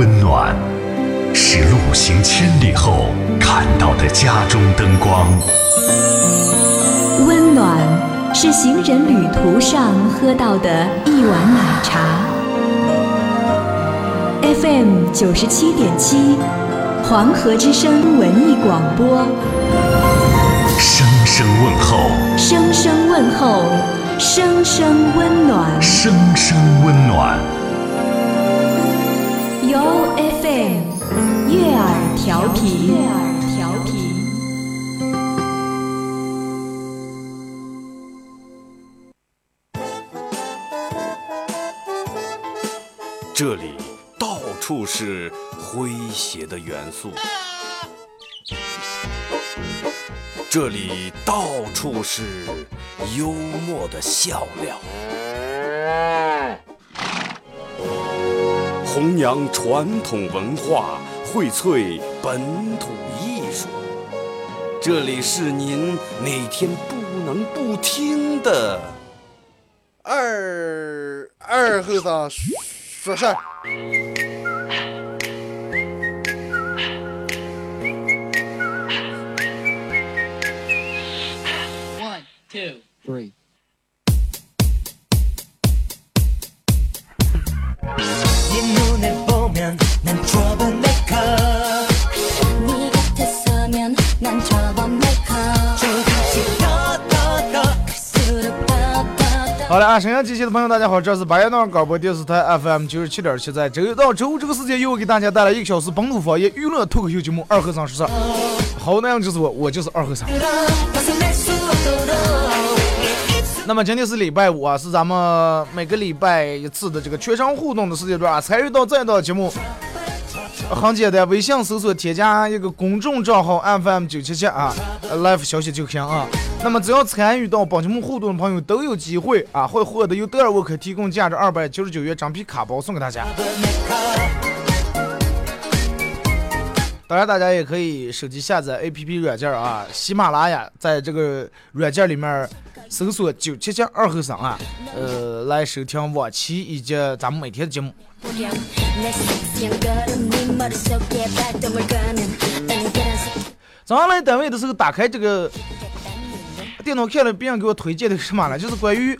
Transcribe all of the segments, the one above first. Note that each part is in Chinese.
温暖，是路行千里后看到的家中灯光。温暖是行人旅途上喝到的一碗奶茶。FM 九十七点七，黄河之声文艺广播。声声问候，声声问候，声声温暖。声声温暖。由 FM 悦耳调频。悦耳调频。这里到处是诙谐的元素，这里到处是幽默的笑料，弘扬传统文化，荟萃本土艺术。这里是您每天不能不听的。二二后生说事儿。One, two, three. 啊，沈阳机器的朋友，大家好，这是白夜闹广播电视台 FM 九十七点七，在周一到周五这个时间，又给大家带来一个小时本土方言娱乐脱口秀节目《二和尚说事》。好，内容就是我，我就是二和尚。那么今天是礼拜五啊，是咱们每个礼拜一次的这个全程互动的时间段、啊，参与到这一档节目，很简单，微信搜索添加一个公众账号 FM 九七七啊呃，live 消息就行啊。那么只要参与到本节目互动的朋友都有机会啊，会获得由德尔沃克提供价值二百九十九元张皮卡包送给大家。当然，大家也可以手机下载 APP 软件啊，喜马拉雅，在这个软件里面搜索“九七七二后生”啊，呃，来收听往期以及咱们每天的节目。早上来单位的时候打开这个电脑看了别人给我推荐的什么呢？就是关于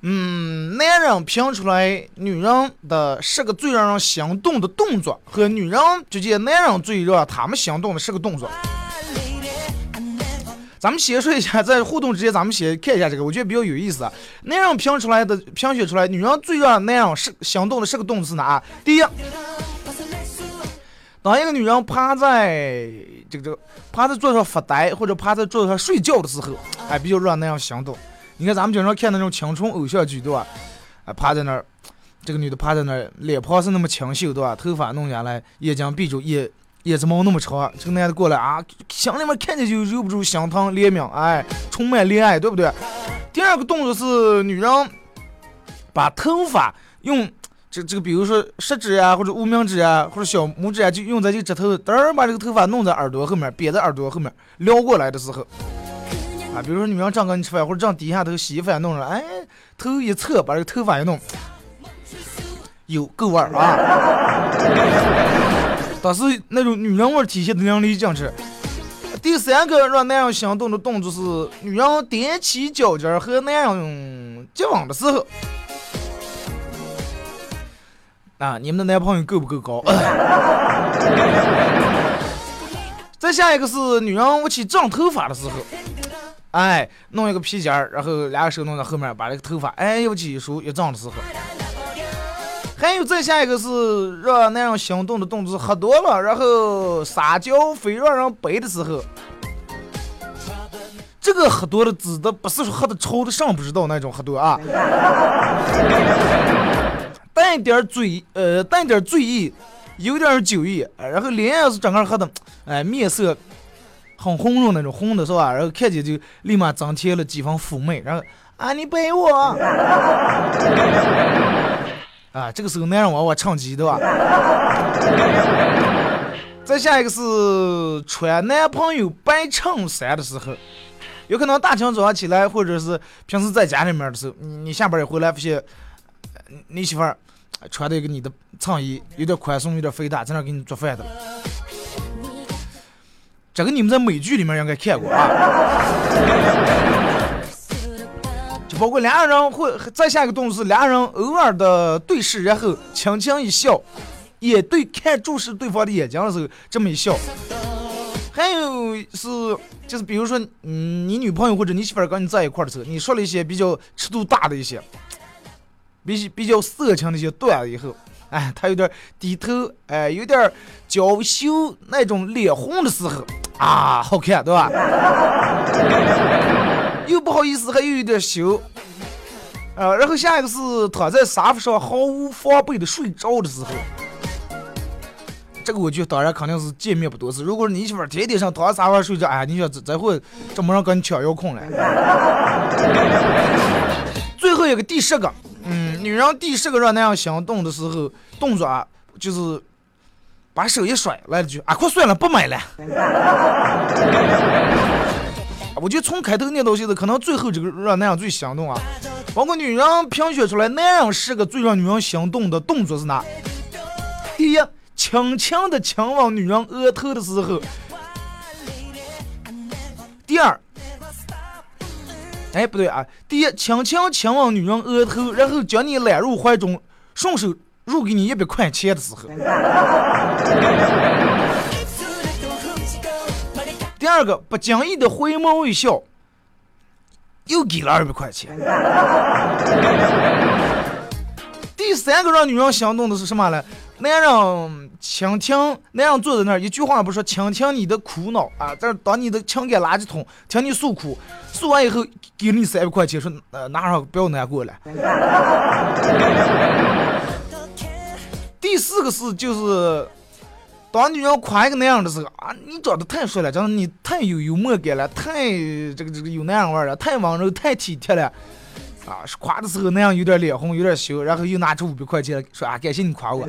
嗯男人评出来女人的十个最让人心动的动作和女人之间男人最让他们心动的十个动作。咱们先说一下在互动之间咱们先看一下这个我觉得比较有意思男人评出来的评选出来女人最让男人是心动的十个动作是哪第一当一个女人趴在这个这个趴在桌子上发呆，或者趴在桌子上睡觉的时候，哎，比较让男人心动。你看咱们经常看那种青春偶像剧，对吧？哎，趴在那儿，这个女的趴在那儿，脸庞是那么清秀，对吧？头发弄下来，眼睛闭住，眼眼睫毛那么长，这个男的过来啊，心里面看见就忍不住心疼怜悯，哎，充满恋爱，对不对？第二个动作是女人把头发用这这个，比如说食指啊，或者无名指啊，或者小拇指啊，就用在这个指头，噔儿把这个头发弄在耳朵后面，别在耳朵后面撩过来的时候，啊，比如说女人正跟你吃饭，或者正低下头洗衣服啊弄着，哎，头一侧把这个头发一弄，有够味儿啊！当时那种女人味体现的淋漓尽致。第三个让男人心动的动作是女人踮起脚尖和男人接吻的时候。啊，你们的男朋友够不够高？再下一个是女人我去长头发的时候，哎，弄一个皮筋儿，然后两个手弄在后面，把这个头发哎又起一梳一长的时候。还有再下一个是让男人心动的动作，喝多了然后撒娇非让人背的时候。这个喝多了指的不是说喝的抽的上不知道那种喝多啊，带点醉呃带点醉意，有点酒意，然后脸也是整个喝的，哎面色很红润那种红的是吧？然后看见就立马增添了几分妩媚，然后啊你背我。啊，这个时候男人往往唱机对吧？再下一个是穿男朋友白衬衫的时候，有可能大清早上起来，或者是平时在家里面的时候，你你下班一回来发现，你媳妇儿穿的一个你的衬衣，有点宽松，有点肥大，在那给你做饭的。这个你们在美剧里面应该看过啊。就包括两个人会再下一个动作是两个人偶尔的对视，然后轻轻一笑，也对看注视对方的眼睛的时候这么一笑。还有是就是比如说，嗯，你女朋友或者你媳妇儿跟你在一块儿的时候，你说了一些比较尺度大的一些，比比较色情的一些段子以后，哎，他有点低头，哎，有点娇羞那种脸红的时候，啊，好看，对吧？又不好意思，还又有点羞，啊，然后下一个是躺在沙发上毫无防备的睡着的时候。这个我就当然肯定是见面不多次。如果你媳妇儿天天上躺沙发睡觉，哎，你说这这会这么人跟你抢遥控了？最后一个第十个，女人第十个让那样心动的时候，动作啊，就是把手一甩，来了句啊，快算了，不买了。我就从开头念到现在，可能最后这个让那样最心动啊。包括女人评选出来那样十个最让女人心动的动作是哪？第一。轻轻的亲吻女人额头的时候，第二，哎不对啊，第一，轻轻亲吻女人额头，然后将你揽入怀中，顺手入给你一百块钱的时候，第二个，不经意的回眸一笑，又给了二百块钱，第三个让女人心动的是什么呢？男人倾听，男人坐在那儿，一句话不说，倾听你的苦恼啊，这当你的情感垃圾桶，听你诉苦，诉完以后给你三百块钱，说呃拿上不要难过了。第四个是就是，当女人夸一个男人的时候啊，你长得太帅了，真的你太有幽默感了，太这个这个有男人味了，太温柔，太体贴了。啊，夸的时候那样有点脸红，有点羞，然后又拿出五百块钱说啊，感谢你夸我。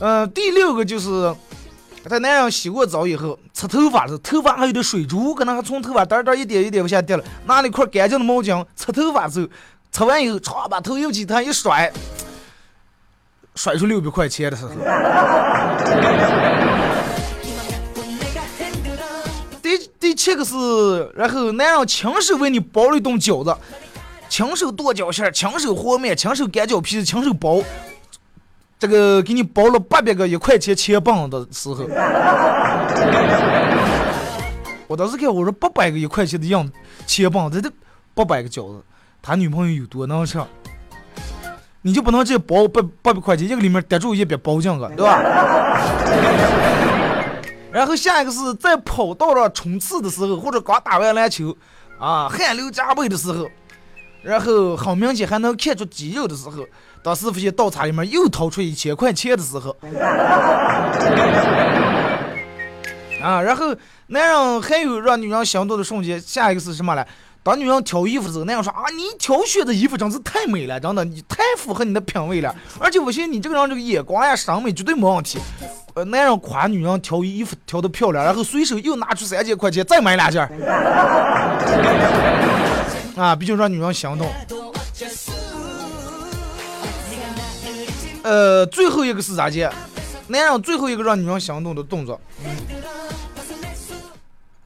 嗯，第六个就是在男人洗过澡以后，擦头发的时候，头发还有点水珠，可能还从头发点点一点一点往下掉了，拿了一块干净的毛巾擦头发的时候，擦完以后，唰把头又起他一甩，甩出六百块钱的时候。第七个是，然后男人亲手为你包了一顿饺子，亲手剁饺馅儿，亲手和面，亲手擀饺皮，亲手包，这个给你包了八百个一块钱钱棒的时候，我当时看我说八百个一块钱的样钱棒，这这八百个饺子，他女朋友有多能吃？你就不能这包八八百块钱，一个里面逮住一百包进个，对吧？然后下一个是在跑道上冲刺的时候，或者刚打完篮球，啊，汗流浃背的时候，然后很明显还能看出肌肉的时候，当师傅现倒茶里面又掏出一千块钱的时候，啊，然后男人还有让女人心动的瞬间，下一个是什么呢？当女人挑衣服的时候，男人说啊，你挑选的衣服真是太美了，真的，你太符合你的品味了，而且我信你这个人这个眼光呀、审美绝对没问题。呃，男人夸女人挑衣服挑的漂亮，然后随手又拿出三千块钱再买两件，啊，毕竟让女人心动。呃，最后一个是啥件？男人最后一个让女人心动的动作，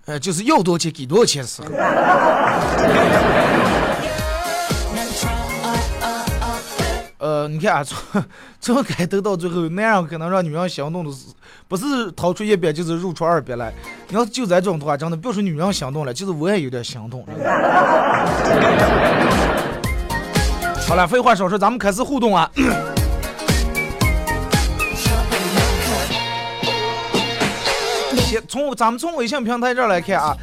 呃，就是要多少钱给多少钱的时候。呃，你看啊，从从开头到最后，男人可能让女人心动的是，不是掏出一百，就是入出二百来。你要就在这种的话，真的别说女人心动了，就是我也有点心动。好了，废话少说，咱们开始互动啊。从咱们从微信平台这儿来看啊，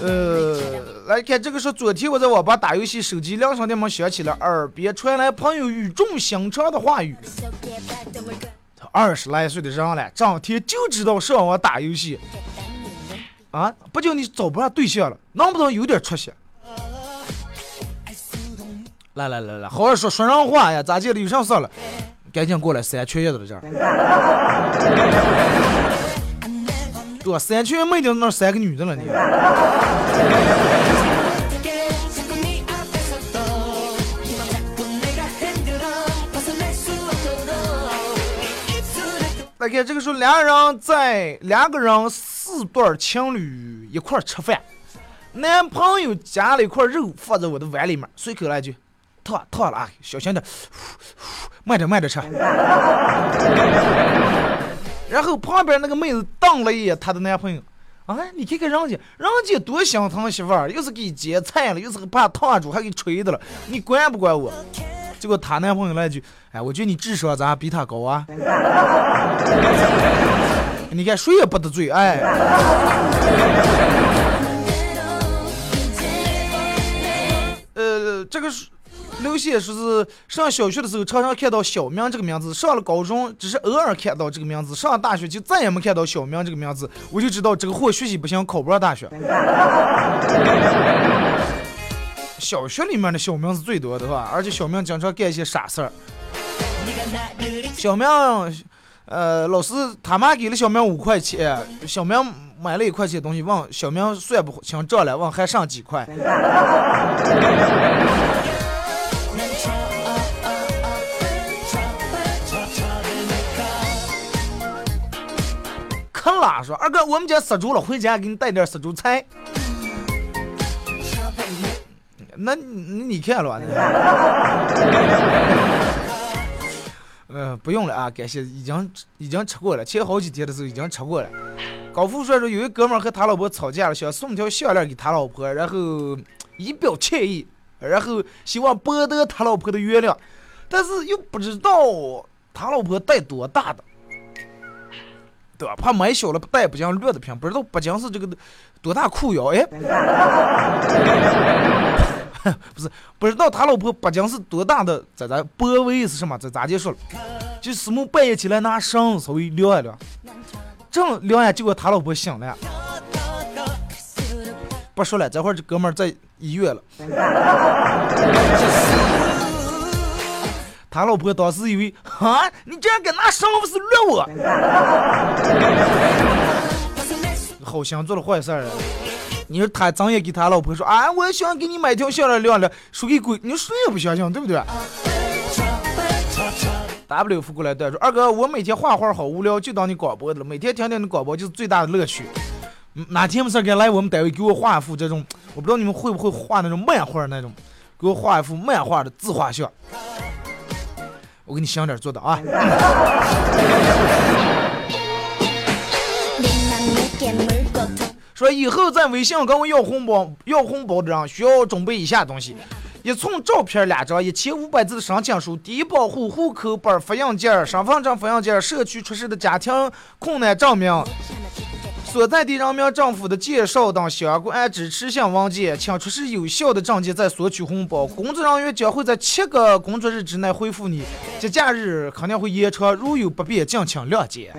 呃，来看这个是昨天我在网吧打游戏，手机铃声电门响起了，耳边传来朋友语重心长的话语。他二十来岁的人了，整天就知道上网打游戏，啊，不就你找不上对象了，能不能有点出息？来来来来，好好说说人话呀，咋地了？有啥事了？赶紧过来，三缺一的这儿。对吧三圈没掉那三个女的了你大概这个时候两个人在两个人四对情侣一块吃饭。男朋友夹了一块肉放在我的碗里面随口来句烫烫了啊小心点慢点慢点吃。然后旁边那个妹子瞪了一眼她的男朋友，啊，你看看人家，人家多心疼媳妇儿，又是给夹菜了，又是怕烫住，还给吹的了，你管不管我？结果她男朋友来一句，哎，我觉得你智商咋比他高啊？你看谁也不得罪，哎。呃，这个是刘谢说是上小学的时候常常看到小明这个名字，上了高中只是偶尔看到这个名字，上了大学就再也没看到小明这个名字，我就知道这个货学习不行，考不上大学。小学里面的小明是最多的吧，而且小明经常干一些傻事儿。小明，呃，老师他妈给了小明五块钱，小明买了一块钱东西，问小明算不清账了，问还剩几块。可拉说，二哥，我们家杀猪了，回家给你带点杀猪菜。那你你看了？呃，不用了啊，感谢，已经已经吃过了，前好几天的时候已经吃过了。高富帅说，有一哥们和他老婆吵架了，想送条项链给他老婆，然后以表歉意，然后希望博得他老婆的原谅，但是又不知道他老婆戴多大的，对吧？怕买小了戴不讲绿的瓶，不知道不讲是这个多大裤腰，哎。不是不知道他老婆不仅是多大的，在咱波位是什么？在咋结束了？就师母半夜起来拿绳稍微撩一撩，正撩呀，结果他老婆醒了。不说了，这会儿这哥们儿在医院了。他老婆当时以为，啊，你竟然敢拿绳不是虐我？好心做了坏事儿了。你说他张也给他老婆说啊，我想给你买条项链亮亮，说给鬼，你说谁也不相信，对不对？W 扶过来对说，二哥，我每天画画好无聊，就当你广播的了，每天听听你广播就是最大的乐趣。哪天没事该来我们单位给我画一幅这种，我不知道你们会不会画那种漫画那种，给我画一幅漫画的自画像，我给你想点做的啊。说以后在微信跟我要红包，要红包的人需要准备以下东西：一寸照片两张，一千五百字的申请书，低保户户口本复印件、身份证复印件、社区出示的家庭困难证明、所在地人民政府的介绍等相关支持性文件，请出示有效的证件再索取红包。工作人员将会在七个工作日之内回复你，节假日肯定会延长，如有不便，敬请谅解。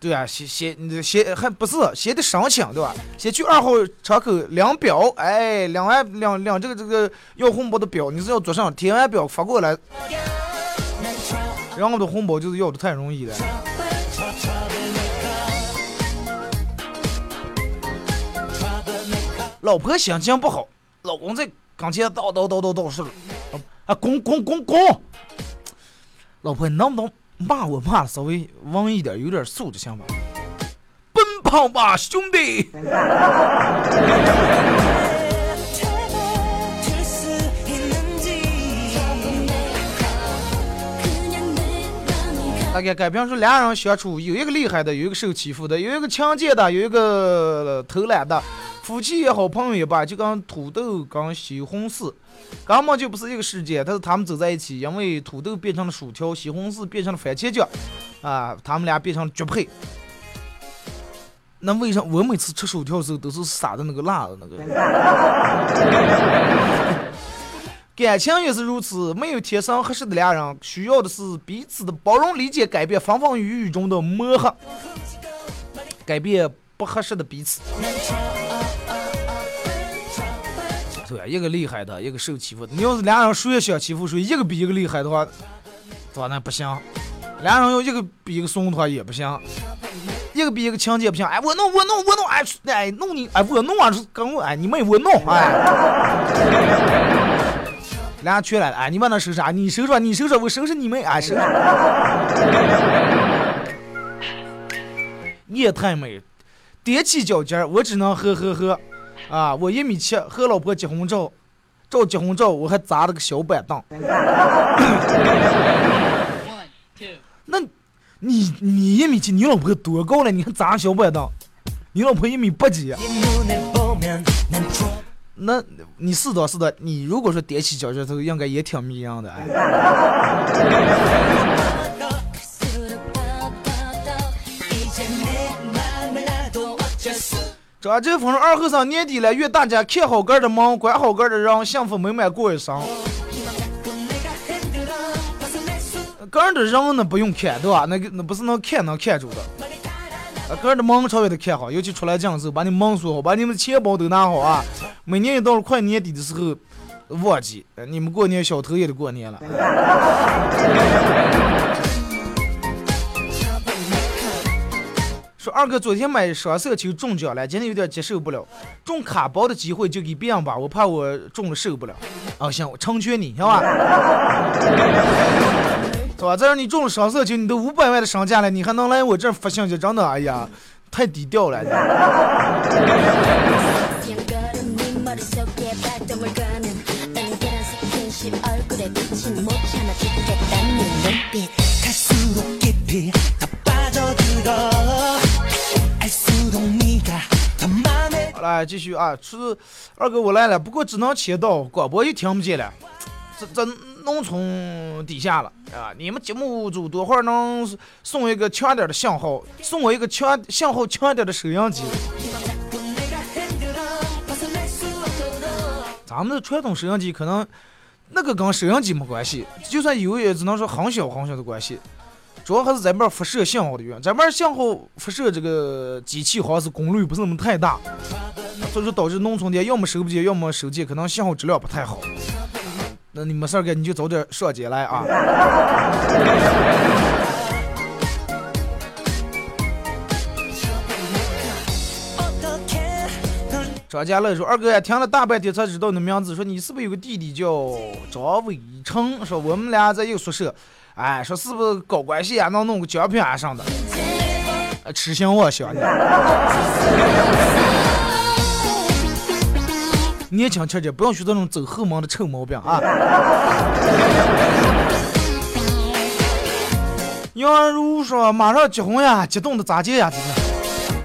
对啊，先先先还不是先得申请对吧？先去二号窗口领表，哎，领完领领这个这个要红包的表，你是要做上填完表发过来，然后的红包就是要的太容易了。老婆心情不好，老公在跟前叨叨叨叨叨事了，啊，滚滚滚滚，老婆你能不能？骂我骂的稍微文一点，有点素质行吧？奔跑吧，兄弟！大概改编说俩人相处，有一个厉害的，有一个受欺负的，有一个强奸的，有一个偷懒的。夫妻也好，朋友也罢，就跟土豆跟西红柿，根本就不是一个世界。但是他们走在一起，因为土豆变成了薯条，西红柿变成了番茄酱，啊，他们俩变成了绝配。那为啥我每次吃薯条的时候都是撒的那个辣的那个？感情也是如此，没有天生合适的两人，需要的是彼此的包容、理解、改变，风风雨雨中的磨合，改变不合适的彼此。对，一个厉害的，一个受欺负的。你要是俩人谁也想欺负谁，一个比一个厉害的话，对吧？那不行。俩人要一个比一个怂的话也不行。一个比一个强奸不行。哎，我弄我弄我弄，哎哎弄你，哎我弄啊，跟我哎你没我弄，哎。俩全来了，哎，你往那收拾啊？你收拾，你收拾，我收拾你们，哎，收拾。夜太美，踮起脚尖儿，我只能呵呵呵，啊，我一米七，和老婆结婚照，照结婚照我还砸了个小板凳。那，你你一米七，你老婆多高了？你还砸小板凳？你老婆一米八几？那你是的，是的，你如果说踮起脚尖头，应该也挺迷样的。哎，张振峰说二后生年底了，愿大家看好个儿的忙，管好个儿的人，幸福美满过一生。个人的人呢不用看，对吧？那个那不是能看能看住的。啊，个人的门稍微得看好，尤其出来讲的时候，把你门锁好，把你们钱包都拿好啊。每年一到了快年底的时候，忘记，呃你们过年小偷也得过年了。说二哥昨天买双色球中奖了，今天有点接受不了，中卡包的机会就给别人吧，我怕我中了受不了。啊，行，我成全你，行吧？是吧？再让你中了双色球，你都五百万的身价了，你还能来我这发信息，真的，哎呀，太低调了。깊이 더 빠져들어 알수록 네가 더 맘에 好了，继续啊，是二哥我来了，不过只能切到广播就听不见了，这这农村底下了啊！你们节目组多会儿能送一个强点的信号，送我一个强信号强点的收音机。咱们的传统收音机可能那个跟收音机没关系，就算有也只能说很小很小的关系， 主要还是咱们这辐射信号的原咱们这儿信号辐射这个机器好像是功率不是那么太大。所以说导致农村的要么收不进要么收进可能信号质量不太好。那你没事儿干你就早点上街来啊。张佳乐说二哥呀听了大半天才知道你名字说你是不是有个弟弟叫张伟成？说我们俩在一个宿舍。哎，说是不是搞关系啊？能弄个奖品啊上的？呃 痴心妄 想的。年轻气点，不要学这种走后门的臭毛病啊！杨如说马上结婚呀，激动的咋接呀？这个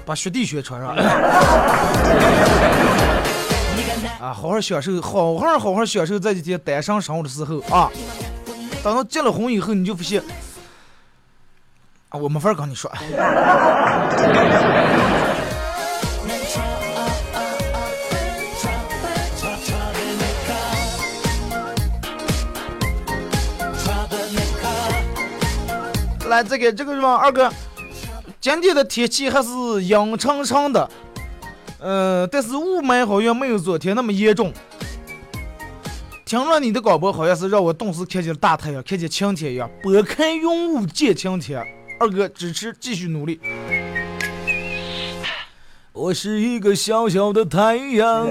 把学弟学穿上。啊，好好享受，好好好好享受这几天单身生活的时候啊。等到结了婚以后，你就不信，啊，我没法跟你说。来，这个这个地方，二哥，今天的天气还是阴沉沉的，呃，但是雾霾好像没有昨天那么严重。听说你的广播好像是让我顿时看见了大太阳，看见晴天一样，拨开云雾见晴天。二哥支持，继续努力。我是一个小小的太阳。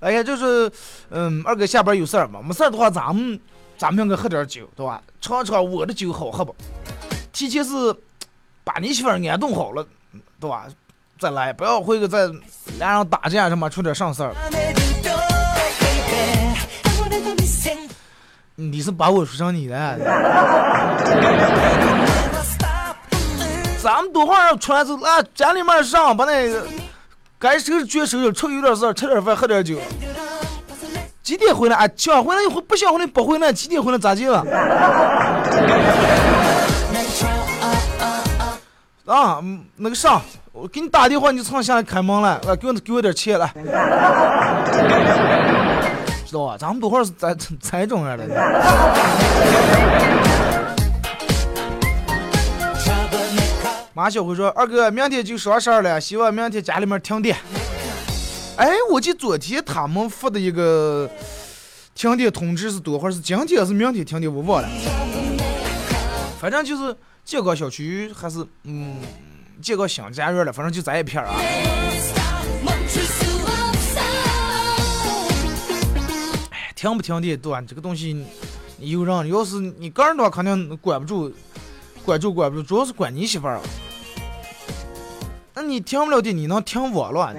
哎呀，就是，嗯，二哥下班有事儿吗？没事儿的话，咱们咱们应该喝点酒，对吧？尝尝我的酒好喝不？提前是把你媳妇儿安顿好了，对吧？再来，不要回去再俩人打架什么，出点上事儿。你是把我说成你的？咱们多会儿出来之后，啊，家里面上把那个该收拾绝收拾，出有点事儿，吃点饭，喝点酒。几点回来啊？想回来一回，不想回来不回来。几点回来咋地了？啊，那个啥，我给你打电话，你就蹭下来开门来，来给我给我点钱来，知道吧？咱们多会儿是在在中样的。马小辉说：“二哥，明天就双十二了，希望明天家里面停电。”哎，我记昨天他们发的一个停电通知是多会儿？是今天还是明天停电？我忘了。反正就是建个小区还是嗯建个新家园了，反正就在一片儿啊。停不停电断这个东西，你有人要是你个人的话，肯定管不住，管住管不住，主要是管你媳妇儿。那你停不了的，你能停我乱？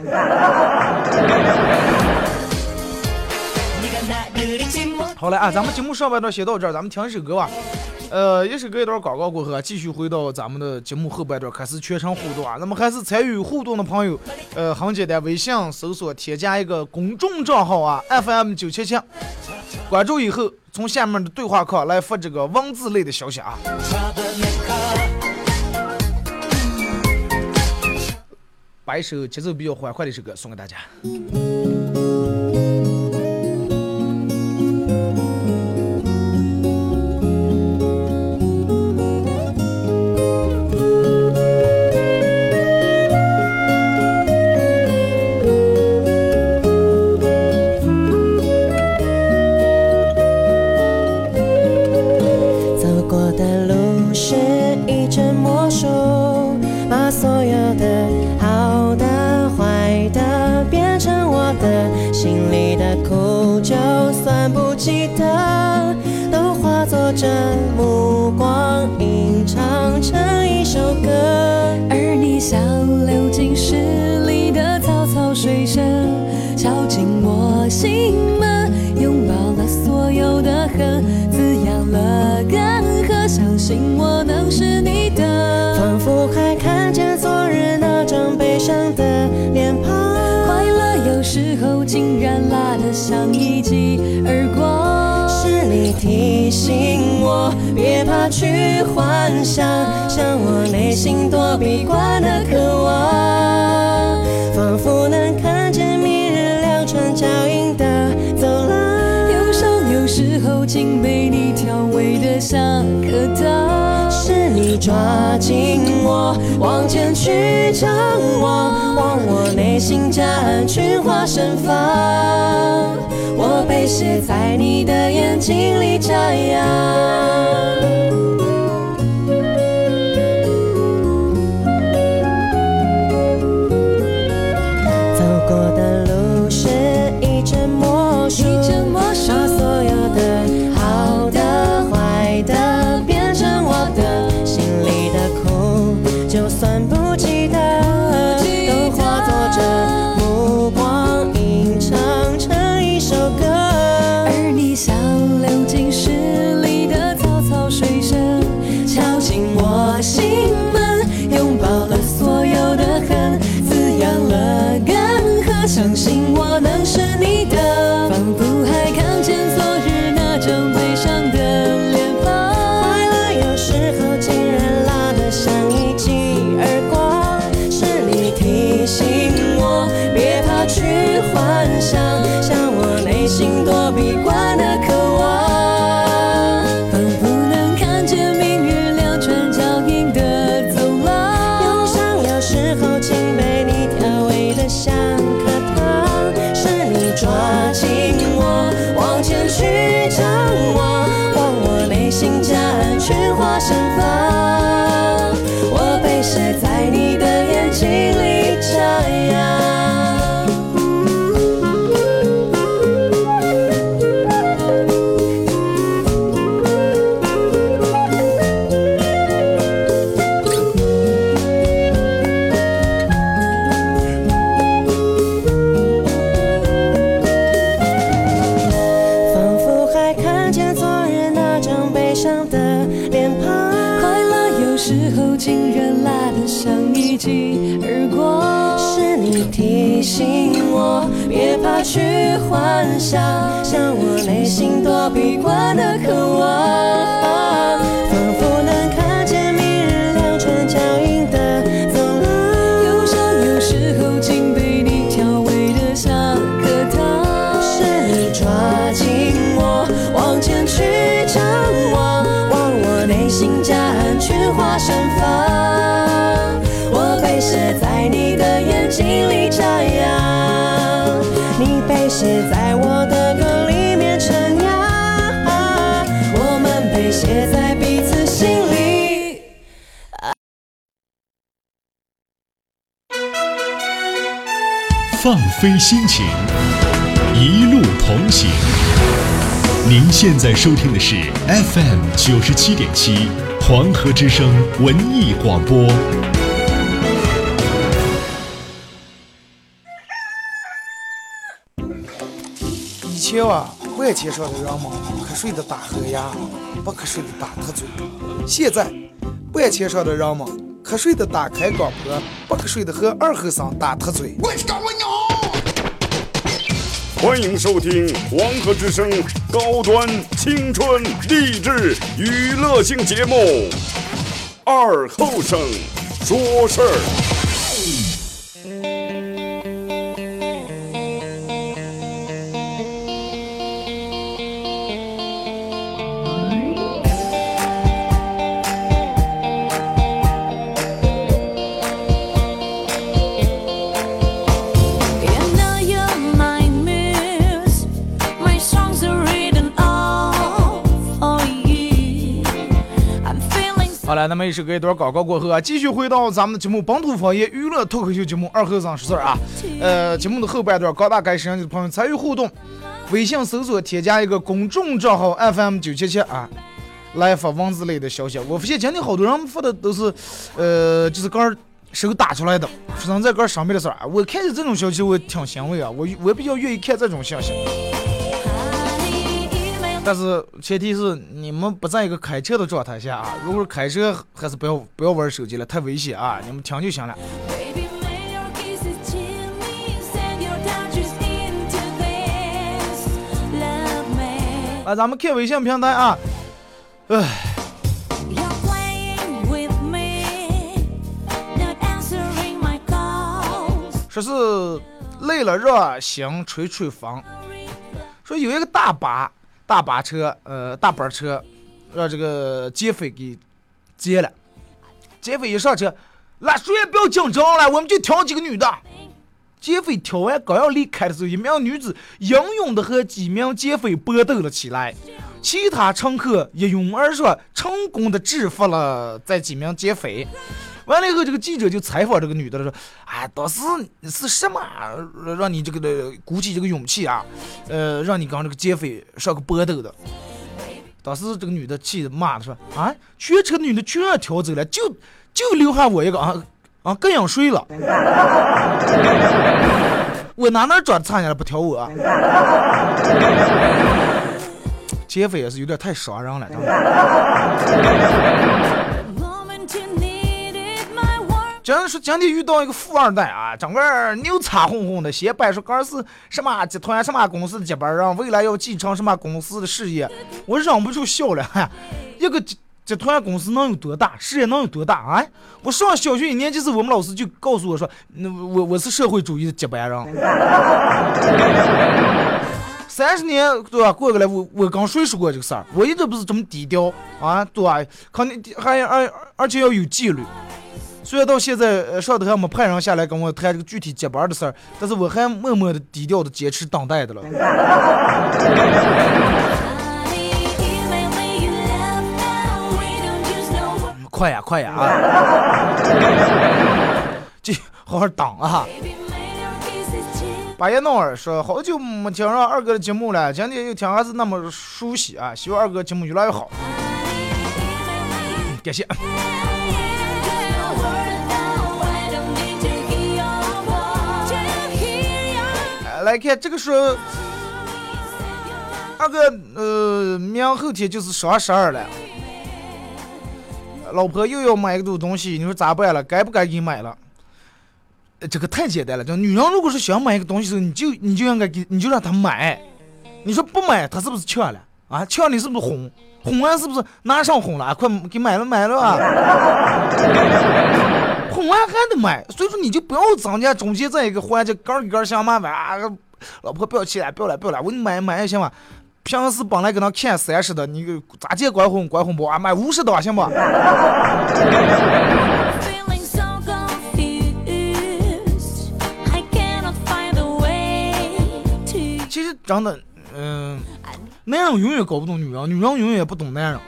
好嘞啊，咱们节目上半段先到这儿，咱们听一首歌吧。呃，一首歌一段广告过后啊，继续回到咱们的节目后半段，开始全程互动啊。那么还是参与互动的朋友，呃，很简单，微信搜索添加一个公众账号啊，FM 九七七，关注以后从下面的对话框来发这个文字类的消息啊。把一首节奏比较欢快的一首歌送给大家。醒我，别怕去幻想，像我内心躲避惯的渴望，仿佛能看见明日两串脚印的走廊。忧伤有时候竟被你调味得像颗糖。是你抓紧我，往前去张望，望我内心夹岸群花盛放，被写在你的眼睛里张扬。现在收听的是 FM 九十七点七黄河之声文艺广播。以前啊，万千上的人们瞌睡的打呵牙，不瞌睡的打瞌嘴。现在，万千上的人们瞌睡的打开广播，不瞌睡的和二和尚打特嘴。欢迎收听黄河之声高端青春励志娱乐性节目《二后生说事儿》。那么一首歌一段广告过后啊，继续回到咱们的节目《本土方言娱乐脱口秀节目二和尚说事儿》啊。呃，节目的后半段，高大开摄像机的朋友参与互动，微信搜索添加一个公众账号 FM 九七七啊，来发文字类的消息。我发现今天好多人发的都是，呃，就是刚手打出来的，发生在杆上面的事儿。我看见这种消息，我挺欣慰啊，我我比较愿意看这种消息。但是前提是你们不在一个开车的状态下啊，如果是开车，还是不要不要玩手机了，太危险啊！你们听就行了。来，咱们看微信平台啊，唉，说是累了让心吹吹风，说有一个大巴。大巴车，呃，大巴车，让这个劫匪给劫了。劫匪一上车，那，谁也不要紧张了，我们就挑几个女的。劫匪挑完刚要离开的时候，一名女子英勇的和几名劫匪搏斗了起来，其他乘客一拥而上，成功的制服了这几名劫匪。完了以后，这个记者就采访这个女的了，说：“哎，当时是什么让你这个的鼓起这个勇气啊？呃，让你跟这个劫匪上个搏斗的？”当时这个女的气的骂的说：“啊，全车女的全让挑走了，就就留下我一个啊啊，更想睡了。我哪哪长差了不挑我？啊劫匪也是有点太伤人了，如说今天遇到一个富二代啊，整个牛叉哄哄的，先摆说刚是什么集团什么公司的接班人，未来要继承什么公司的事业，我忍不住笑了。哈，一个集集团公司能有多大，事业能有多大啊？我上小学一年级时，我们老师就告诉我说，那我我是社会主义的接班人。三十年对吧？过过来，我我刚谁说过这个事儿，我一直不是这么低调啊，对吧？肯定还而而且要有纪律。虽然到现在上头还没派人下来跟我谈这个具体接班的事儿，但是我还默默的低调的坚持等待的了。快呀快呀啊！这好好等啊！巴彦淖尔说好久没听上二哥的节目了，今天又听还是那么熟悉啊！希望二哥节目越来越好，感谢。来看这个说，二哥，呃，明后天就是双十二了，老婆又要买一个东西，你说咋办了？该不该给你买了？这个太简单了，就女人如果是想买一个东西的时候，你就你就应该给，你就让她买。你说不买，她是不是抢了？啊，抢你是不是哄？哄完是不是拿上哄了？快给买了买了啊！哄完还得买，所以说你就不要增加中间这一个环节，杆儿杆想麻烦啊！老婆不要气了，不要了，不要了，我给你买买行吧？平时本来给他看三十的，你咋借关红关红包啊？买五十的行不？其实真的，嗯，男人永远搞不懂女人，女人永远也不懂男人。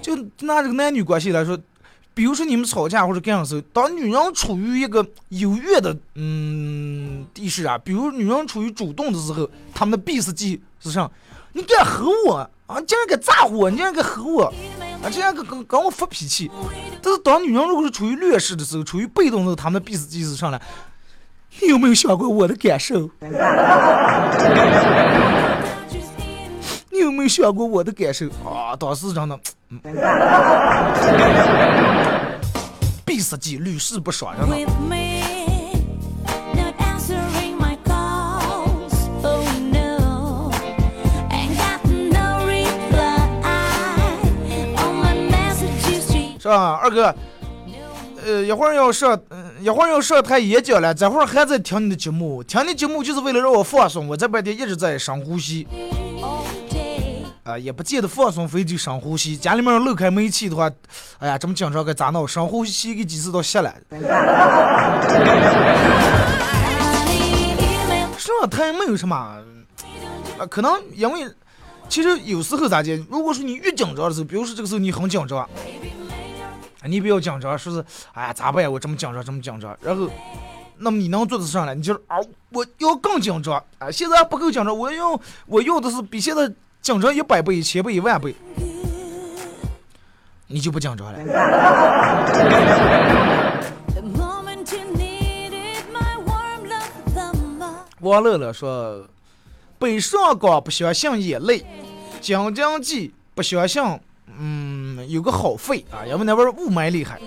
就拿这个男女关系来说。比如说你们吵架或者干啥时候，当女人处于一个优越的嗯地势啊，比如女人处于主动的时候，他们的必死技是上，你敢吼我啊？竟然敢咋呼我？你竟然敢吼我啊？竟然敢跟跟我发脾气？但是当女人如果是处于劣势的时候，处于被动的时候，他们的必死技是上来。你有没有想过我的感受？你有没有想过我的感受啊？当时真的，嗯必死技屡试不爽，真的。Oh. 是吧，二哥？呃，一会儿要上，嗯、一会儿要上台演讲了，这会儿还在听你的节目，听你节目就是为了让我放松。我这半天一直在深呼吸，啊、也不见得放松非就深呼吸。家里面漏开煤气的话，哎呀，这么紧张该咋弄？深呼吸个几次都下来。Honey, email 上台没有什么，啊，可能因为其实有时候咋讲，如果说你越紧张的时候，比如说这个时候你很紧张，你不要紧张，说是哎呀咋办？我这么紧张，这么紧张，然后，那么你能做的上来，你就是啊，我要更紧张啊！现在不够紧张，我要我要的是比现在紧张一百倍、一千倍、一万倍，你就不紧张了。王乐乐说：“北上广不相信眼泪，京津冀不相信，嗯，有个好肺啊，因为那边雾霾厉害。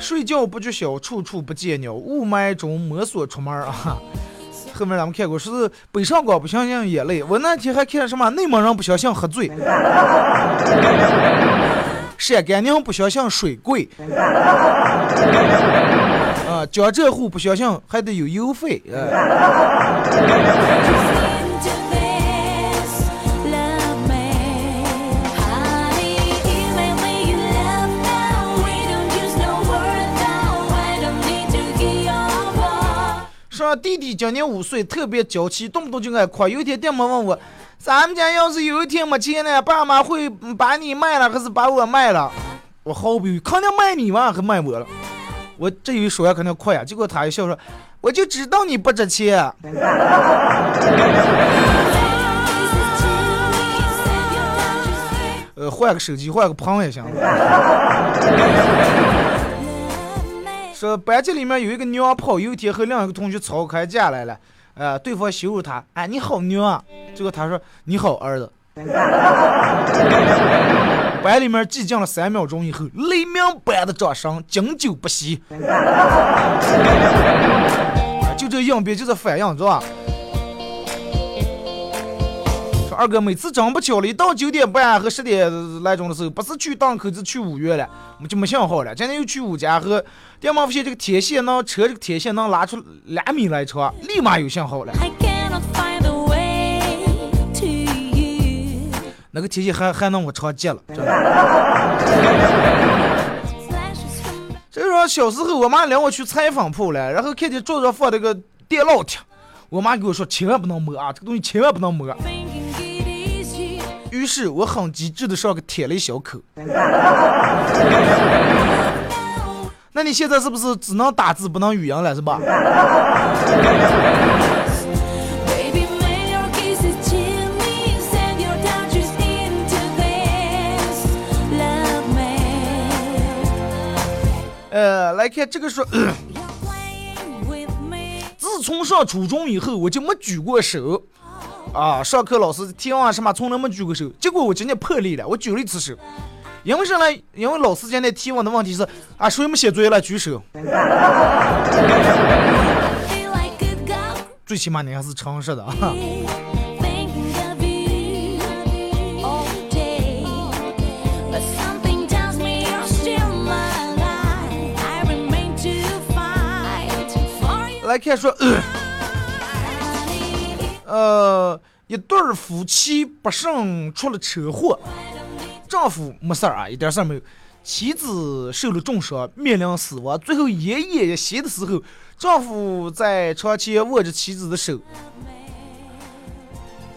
睡觉不觉晓，处处不见鸟，雾霾中摸索出门啊。后面咱们看过，说是北上广不相信眼泪，我那天还看什么内蒙人不相信喝醉，陕甘宁不相信水贵。”啊，江浙沪不相信还得有邮费，啊，弟弟今年五岁，特别娇气，动不动就爱哭。有一天爹妈问我，咱们家要是有一天没钱了，爸妈会嗯把你卖了还是把我卖了？我毫不犹豫，肯定卖你嘛，还卖我了。我这一说呀，肯定哭呀。结果他一笑说，我就知道你不值钱。呃，换个手机，换个朋也行。说班级里面有一个娘炮，有一天和另一个同学吵开架来了，呃，对方羞辱他，哎，你好娘啊！结果他说你好儿子。班里面寂静了三秒钟以后，雷鸣般的掌声经久不息。就这应变，就这反应，是吧？二哥每次真不巧了，一到九点半和十点来钟的时候，不是去档口，就是去五岳了，我们就没信号了。今天又去五家和电马发现这个铁线呢车这个铁线能拉出两米来长，立马有信号了。那个天线还还能我长接了，真的。Flashes come 所以说小时候我妈领我去裁缝铺了，然后看见桌子上放那个电烙铁，我妈给我说千万不能摸啊，这个东西千万不能摸。于是我很机智的上个舔了一小口。那你现在是不是只能打字不能语音了，是吧？Baby, make your kisses chill me. Send your touches into this. Love me. 呃，来看这个说.自从上初中以后，我就没举过手。啊，上课老师提问什么，从来没举过手。结果我今天破例了，我举了一次手。因为啥呢？因为老师今天提问的问题是啊，谁没写作业了举手。最起码你还是诚实的啊。Thinking of you all day. But something tells me you're still my life. I remain to fight for you. 来看说，呃呃，一对儿夫妻不慎出了车祸，丈夫没事儿啊，一点事儿没有，妻子受了重伤，面临死亡，最后奄奄一息的时候，丈夫在床前握着妻子的手，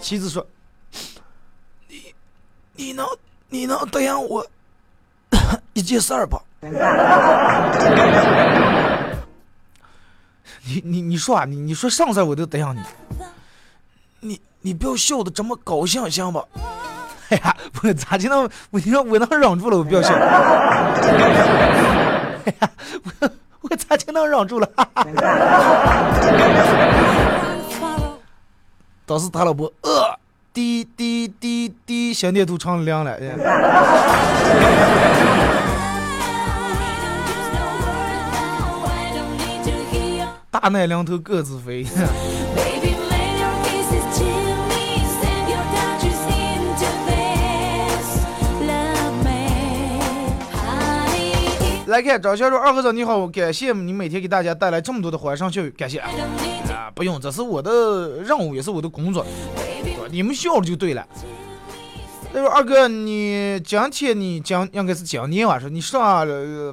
妻子说：“你，你能，你能答应我 一件事儿吧？” 你你你说啊，你你说上事儿我都答应你。你你不要笑的这么高兴，行吧？哎呀，我咋就能，我你说我能忍住了，我不要笑。哎呀，我我咋就能忍住了？哈哈当时他老婆呃，滴滴滴滴，心电图唱亮了。哎 大奶两头各自飞。来看张小说二和尚你好，感谢你每天给大家带来这么多的欢声笑语，感谢啊！don't need to, 不用，这是我的任务，也是我的工作，你们笑了就对了。他说二哥，你今天你今应该是今年吧？说你上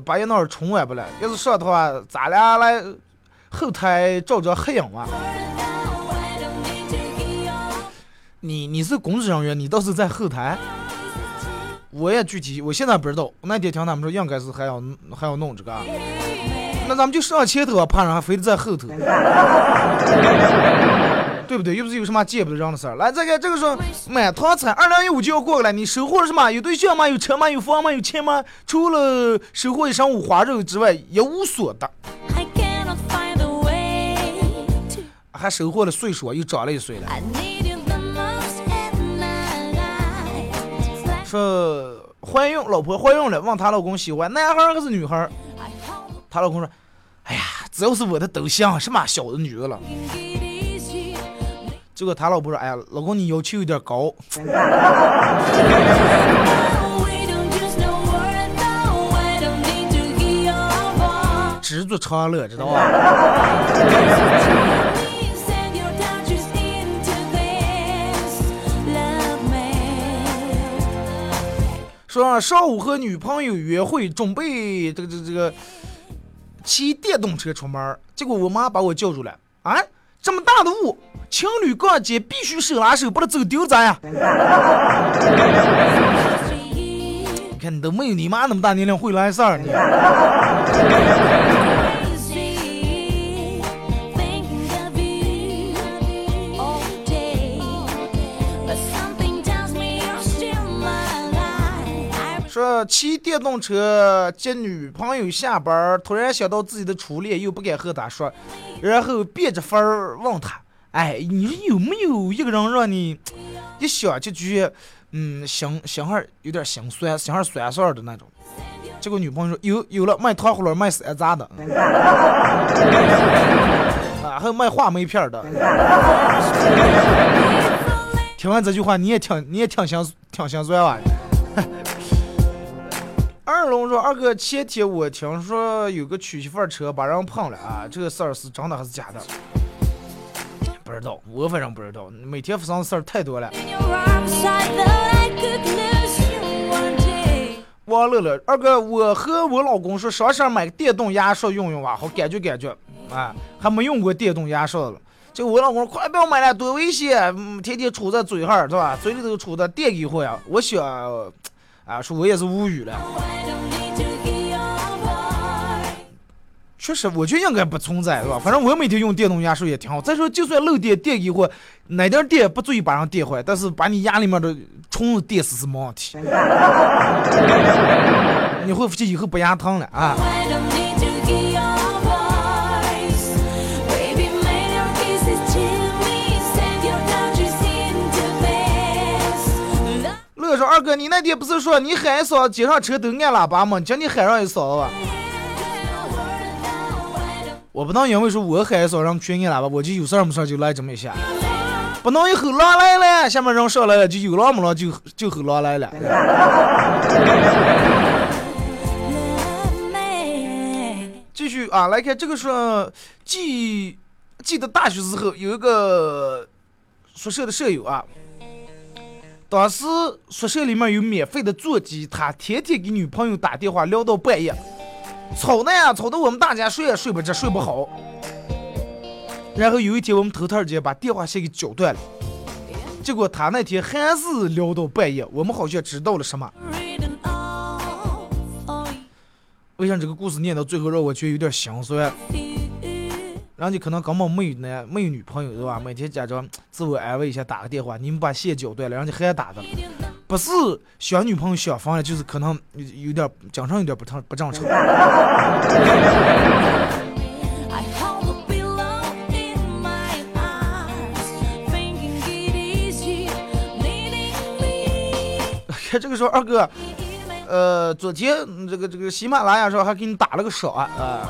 八月那儿春晚不了？要是上的话，咱俩来后台照张合影吧。你你是公职人员，你倒是在后台。我也具体，我现在不知道。那天听他们说，应该是还要还要弄这个啊。那咱们就上前头啊，怕人还非得在后头，对不对？又不是有什么见不得人的事儿。来，再看这个时候满堂彩，二零一五就要过来了，你收获了什么？有对象吗？有车吗？有房吗？有钱吗？除了收获一身五花肉之外，一无所得还收获了岁数，又长了一岁了。说怀孕，老婆怀孕了，问她老公喜欢男孩还是女孩？她老公说：“哎呀，只要是我的都行，什么小的女的了。”结果她老婆说：“哎呀，老公你要求有点高。知足常乐，知道吧？说上午和女朋友约会，准备这个这个这个骑电动车出门儿，结果我妈把我叫住了。啊，这么大的雾，情侣逛街必须手拉手，不能走丢咱呀！你看你都没有你妈那么大年龄会来事儿，说骑电动车接女朋友下班，突然想到自己的初恋，又不敢和她说，然后变着法儿问她：“哎，你有没有一个人让你 一想就觉，嗯，心心还有点心酸，心还酸酸的那种？”结果女朋友说：“有有了，卖糖葫芦，卖山楂的，啊，还有卖话梅片的。”听完这句话，你也挺你也挺心挺心酸吧？二龙说：“二哥，前天我听说有个娶媳妇儿车把人碰了啊，这个事儿是真的还是假的？不知道，我反正不知道。每天发生的事儿太多了。王乐乐，二哥，我和我老公说上山买个电动牙刷用用吧，好感觉感觉，啊，还没用过电动牙刷了。结果我老公说快不要买了，多危险，天天杵在嘴上，是吧？嘴里头杵的电给货呀。我想，啊，说我也是无语了。确实，我觉得应该不存在，是吧？反正我每天用电动牙刷也挺好。再说，就算漏电，电给我哪点电不足以把人电坏，但是把你牙里面的虫子电死是没问题。你会发现以后不牙疼了啊！说二哥，你那天不是说你喊一嗓子，街上车都按喇叭吗？叫你喊上一嗓子吧。我不能因为说我喊一嗓，让全按喇叭，我就有事儿没事儿就来这么一下。不能一吼狼来了，下面人上来了就有狼没狼就就吼狼来了。继续啊，来看这个说，记记得大学时候有一个宿舍的舍友啊，当时宿舍里面有免费的座机，他天天给女朋友打电话聊到半夜，吵的呀，吵得我们大家睡也睡不着，睡不好。然后有一天我们头头姐把电话线给绞断了，结果他那天还是聊到半夜，我们好像知道了什么。为啥这个故事念到最后让我觉得有点心酸？人家可能根本没有男没有女朋友，对吧？每天假装自我安慰一下，打个电话，你们把线绞断了，人家还打的，不是想女朋友想疯了，就是可能有有点精神有点不正不正常。这个时候二哥，呃，昨天嗯这个这个喜马拉雅上还给你打了个赏啊，呃，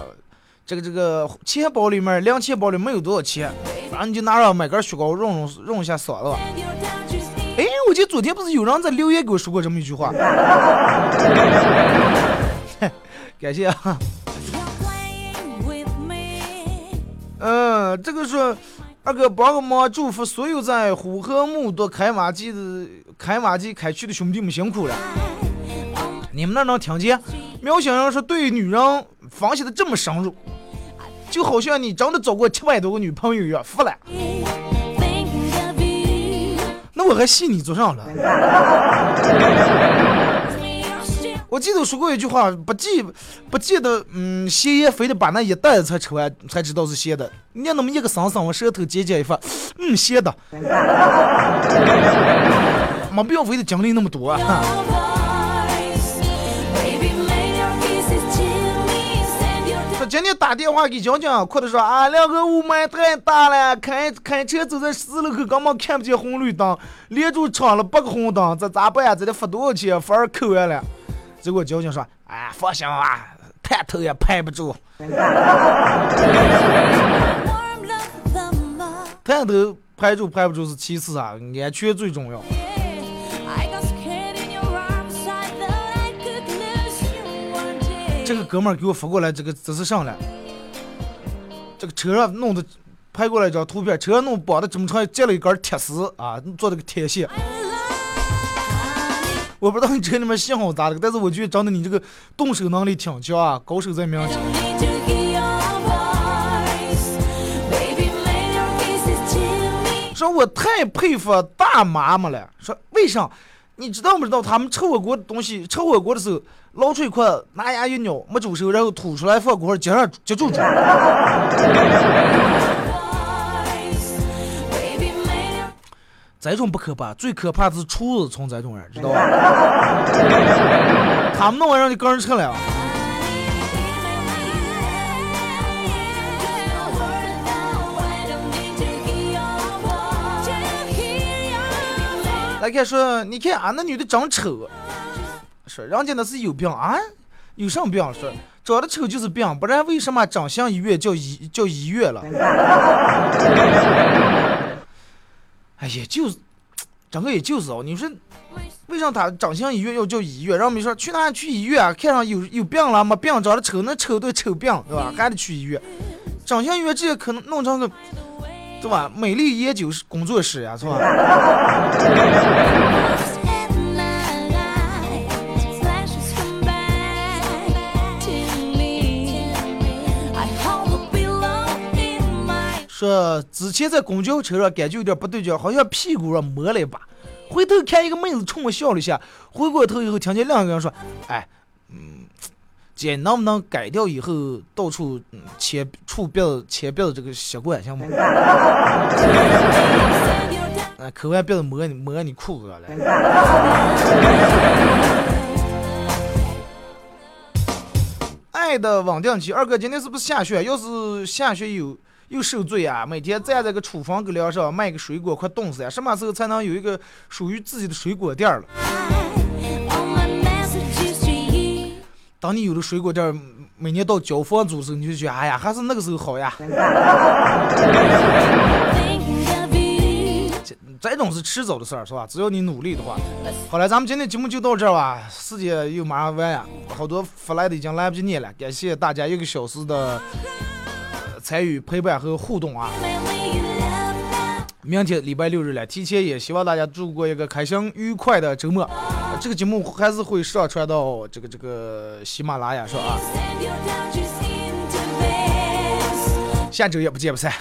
这个这个钱包里面零钱包里没有多少钱，反正你就拿着买根雪糕润润润一下嗓子吧。哎，我记得昨天不是有人在留言给我说过这么一句话，感谢啊。嗯，这个是二哥帮个忙，祝福所有在虎和木都开马机的开马机开去的兄弟们辛苦了。你们那能听见？喵先生说对女人分析的这么深入，就好像你真的找过七百多个女朋友一样，服了。那我还信你做上了。我记得说过一句话，不记不记得，嗯，咸盐非得把那一袋子才吃完才知道是咸的。你那么一个声声，我舌头尖尖一发，嗯，咸的。没必要非得经历那么多。今天打电话给江江，哭着说啊，两个雾霾太大了，开开车走在十字路口根本看不见红绿灯，连着闯了八个红灯，这咋办呀？这得罚多少钱？罚二扣完了。结果交警说，哎，放心啊，探头也拍不住. 探头拍住拍不住是其次啊，安全最重要。这个哥们儿给我发过来，这个这是上来，这个车上弄的，拍过来一张图片，车上弄绑的这么长，接了一根铁丝啊，做了个铁线。我不知道你车里面信号咋的，但是我觉得真的你这个动手能力挺强啊，高手在民间。说我太佩服大妈们了，说为啥？你知道不知道他们吃火锅的东西，吃火锅的时候捞出一块，拿牙一咬，没煮熟，然后吐出来放锅上接上接住煮。这种不可怕，最可怕的是厨子从这种人，知道吧？他们弄完让你个人吃了。来看说，你看俺那女的长丑，说人家那是有病啊，有什么病？说长得丑就是病，不然为什么长相医院叫医叫医院了？哎呀，就是，整个也就是哦，你说为啥他长相医院要叫医院？然后没说去哪去医院啊？看上有有病了没病，长得丑那丑对丑病对吧？还得去医院。长相医院这也可能弄成个对吧？美丽研究工作室呀，是吧 说之前在公交车上感觉有点不对劲，好像屁股上磨了一把，回头看一个妹子冲我笑了一下，回过头以后听见另一个人说：“哎，嗯，姐能不能改掉以后到处切触鼻切鼻子这个习惯行吗？啊，抠完鼻子摸你摸你裤子了。”爱的稳定期，二哥今天是不是下雪？要是下雪有又受罪啊！每天站在个厨房沟梁上卖个水果，快冻死呀！什么时候才能有一个属于自己的水果店了？当你有了水果店，每年到交房租的时候，你就觉得哎呀，还是那个时候好呀。这这种是迟早的事儿，是吧？只要你努力的话。好了，咱们今天节目就到这儿吧，时间又马上完呀，好多发来的已经来不及念了，感谢大家一个小时的、呃参与陪伴和互动啊！明天礼拜六日了，提前也希望大家度过一个开心愉快的周末。呃这个节目还是会上传到这个这个喜马拉雅上啊.下周也不见不散。